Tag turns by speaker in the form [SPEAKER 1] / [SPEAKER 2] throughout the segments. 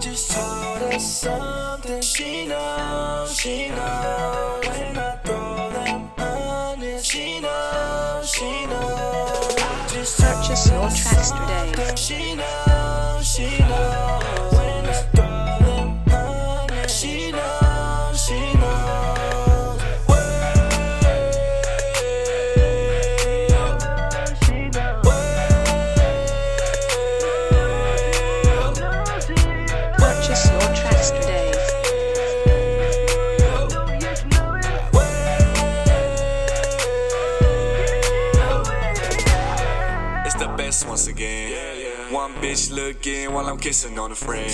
[SPEAKER 1] just told her something she knows, she knows. When I throw them she knows, she knows.
[SPEAKER 2] Purchase your tracks today. Purchase your tracks today.
[SPEAKER 3] It's the best once again. One bitch looking while I'm kissing on a friend.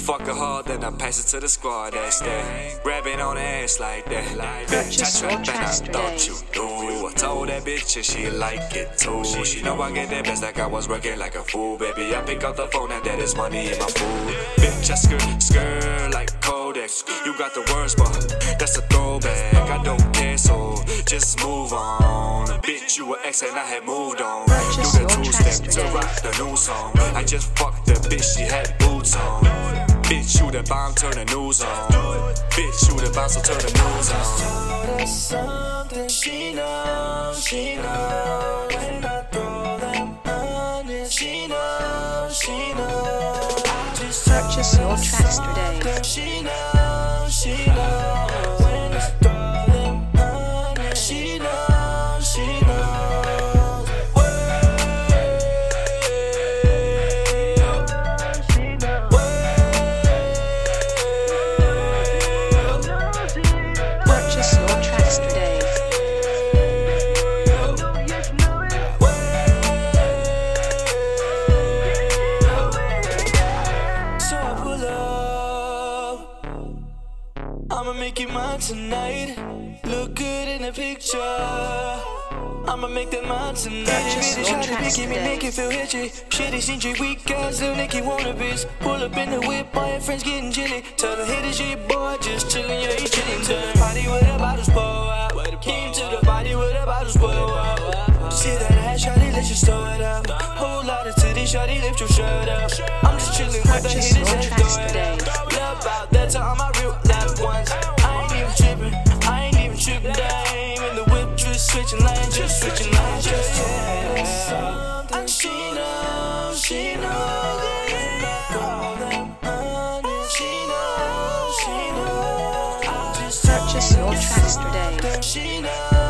[SPEAKER 3] Fuck her hard, then I pass it to the squad. That's that. Grabbing on the ass like that. Bitch,
[SPEAKER 2] Purchase
[SPEAKER 3] I trap and I thought you knew. I told that bitch and she like it too. She know I get that best like I was working like a fool, baby. I pick up the phone and that is money in my food. Bitch, I skirt, skirt like Kodak. You got the words, but that's a throwback. I don't care, so just move on. Bitch, you were ex and I had moved on.
[SPEAKER 2] Purchase
[SPEAKER 3] Do
[SPEAKER 2] your
[SPEAKER 3] the two
[SPEAKER 2] tracks
[SPEAKER 3] step to
[SPEAKER 2] today.
[SPEAKER 3] rock the new song. I just fucked the bitch, she had boots on. Bitch, you the bomb, turn the news on. Bitch, you the bomb, so turn the news on.
[SPEAKER 1] told something she knows, she knows. When I throw them onions, she knows, she knows. I just
[SPEAKER 2] Purchase your
[SPEAKER 1] her
[SPEAKER 2] tracks today.
[SPEAKER 1] I'ma make you mine tonight. Look good in the picture. I'ma make that mine tonight.
[SPEAKER 2] Purchase
[SPEAKER 1] Really
[SPEAKER 2] your
[SPEAKER 1] try to
[SPEAKER 2] tracks
[SPEAKER 1] make me it feel itchy. Shitty, stingy, weak guys, little Nicky wannabes. Pull up in the whip, all your friends getting chilly. Tell the haters you your boy, just chillin', yeah, he chillin'. To the party with the bottles pour out. Came to the party with the bottles pour out. See that ass, shawty, let's just throw it out. Whole lot of titties, shawty, lift your shirt up. I'm just chillin' with the haters and
[SPEAKER 2] tracks
[SPEAKER 1] throw it out. Love about that. tracks today.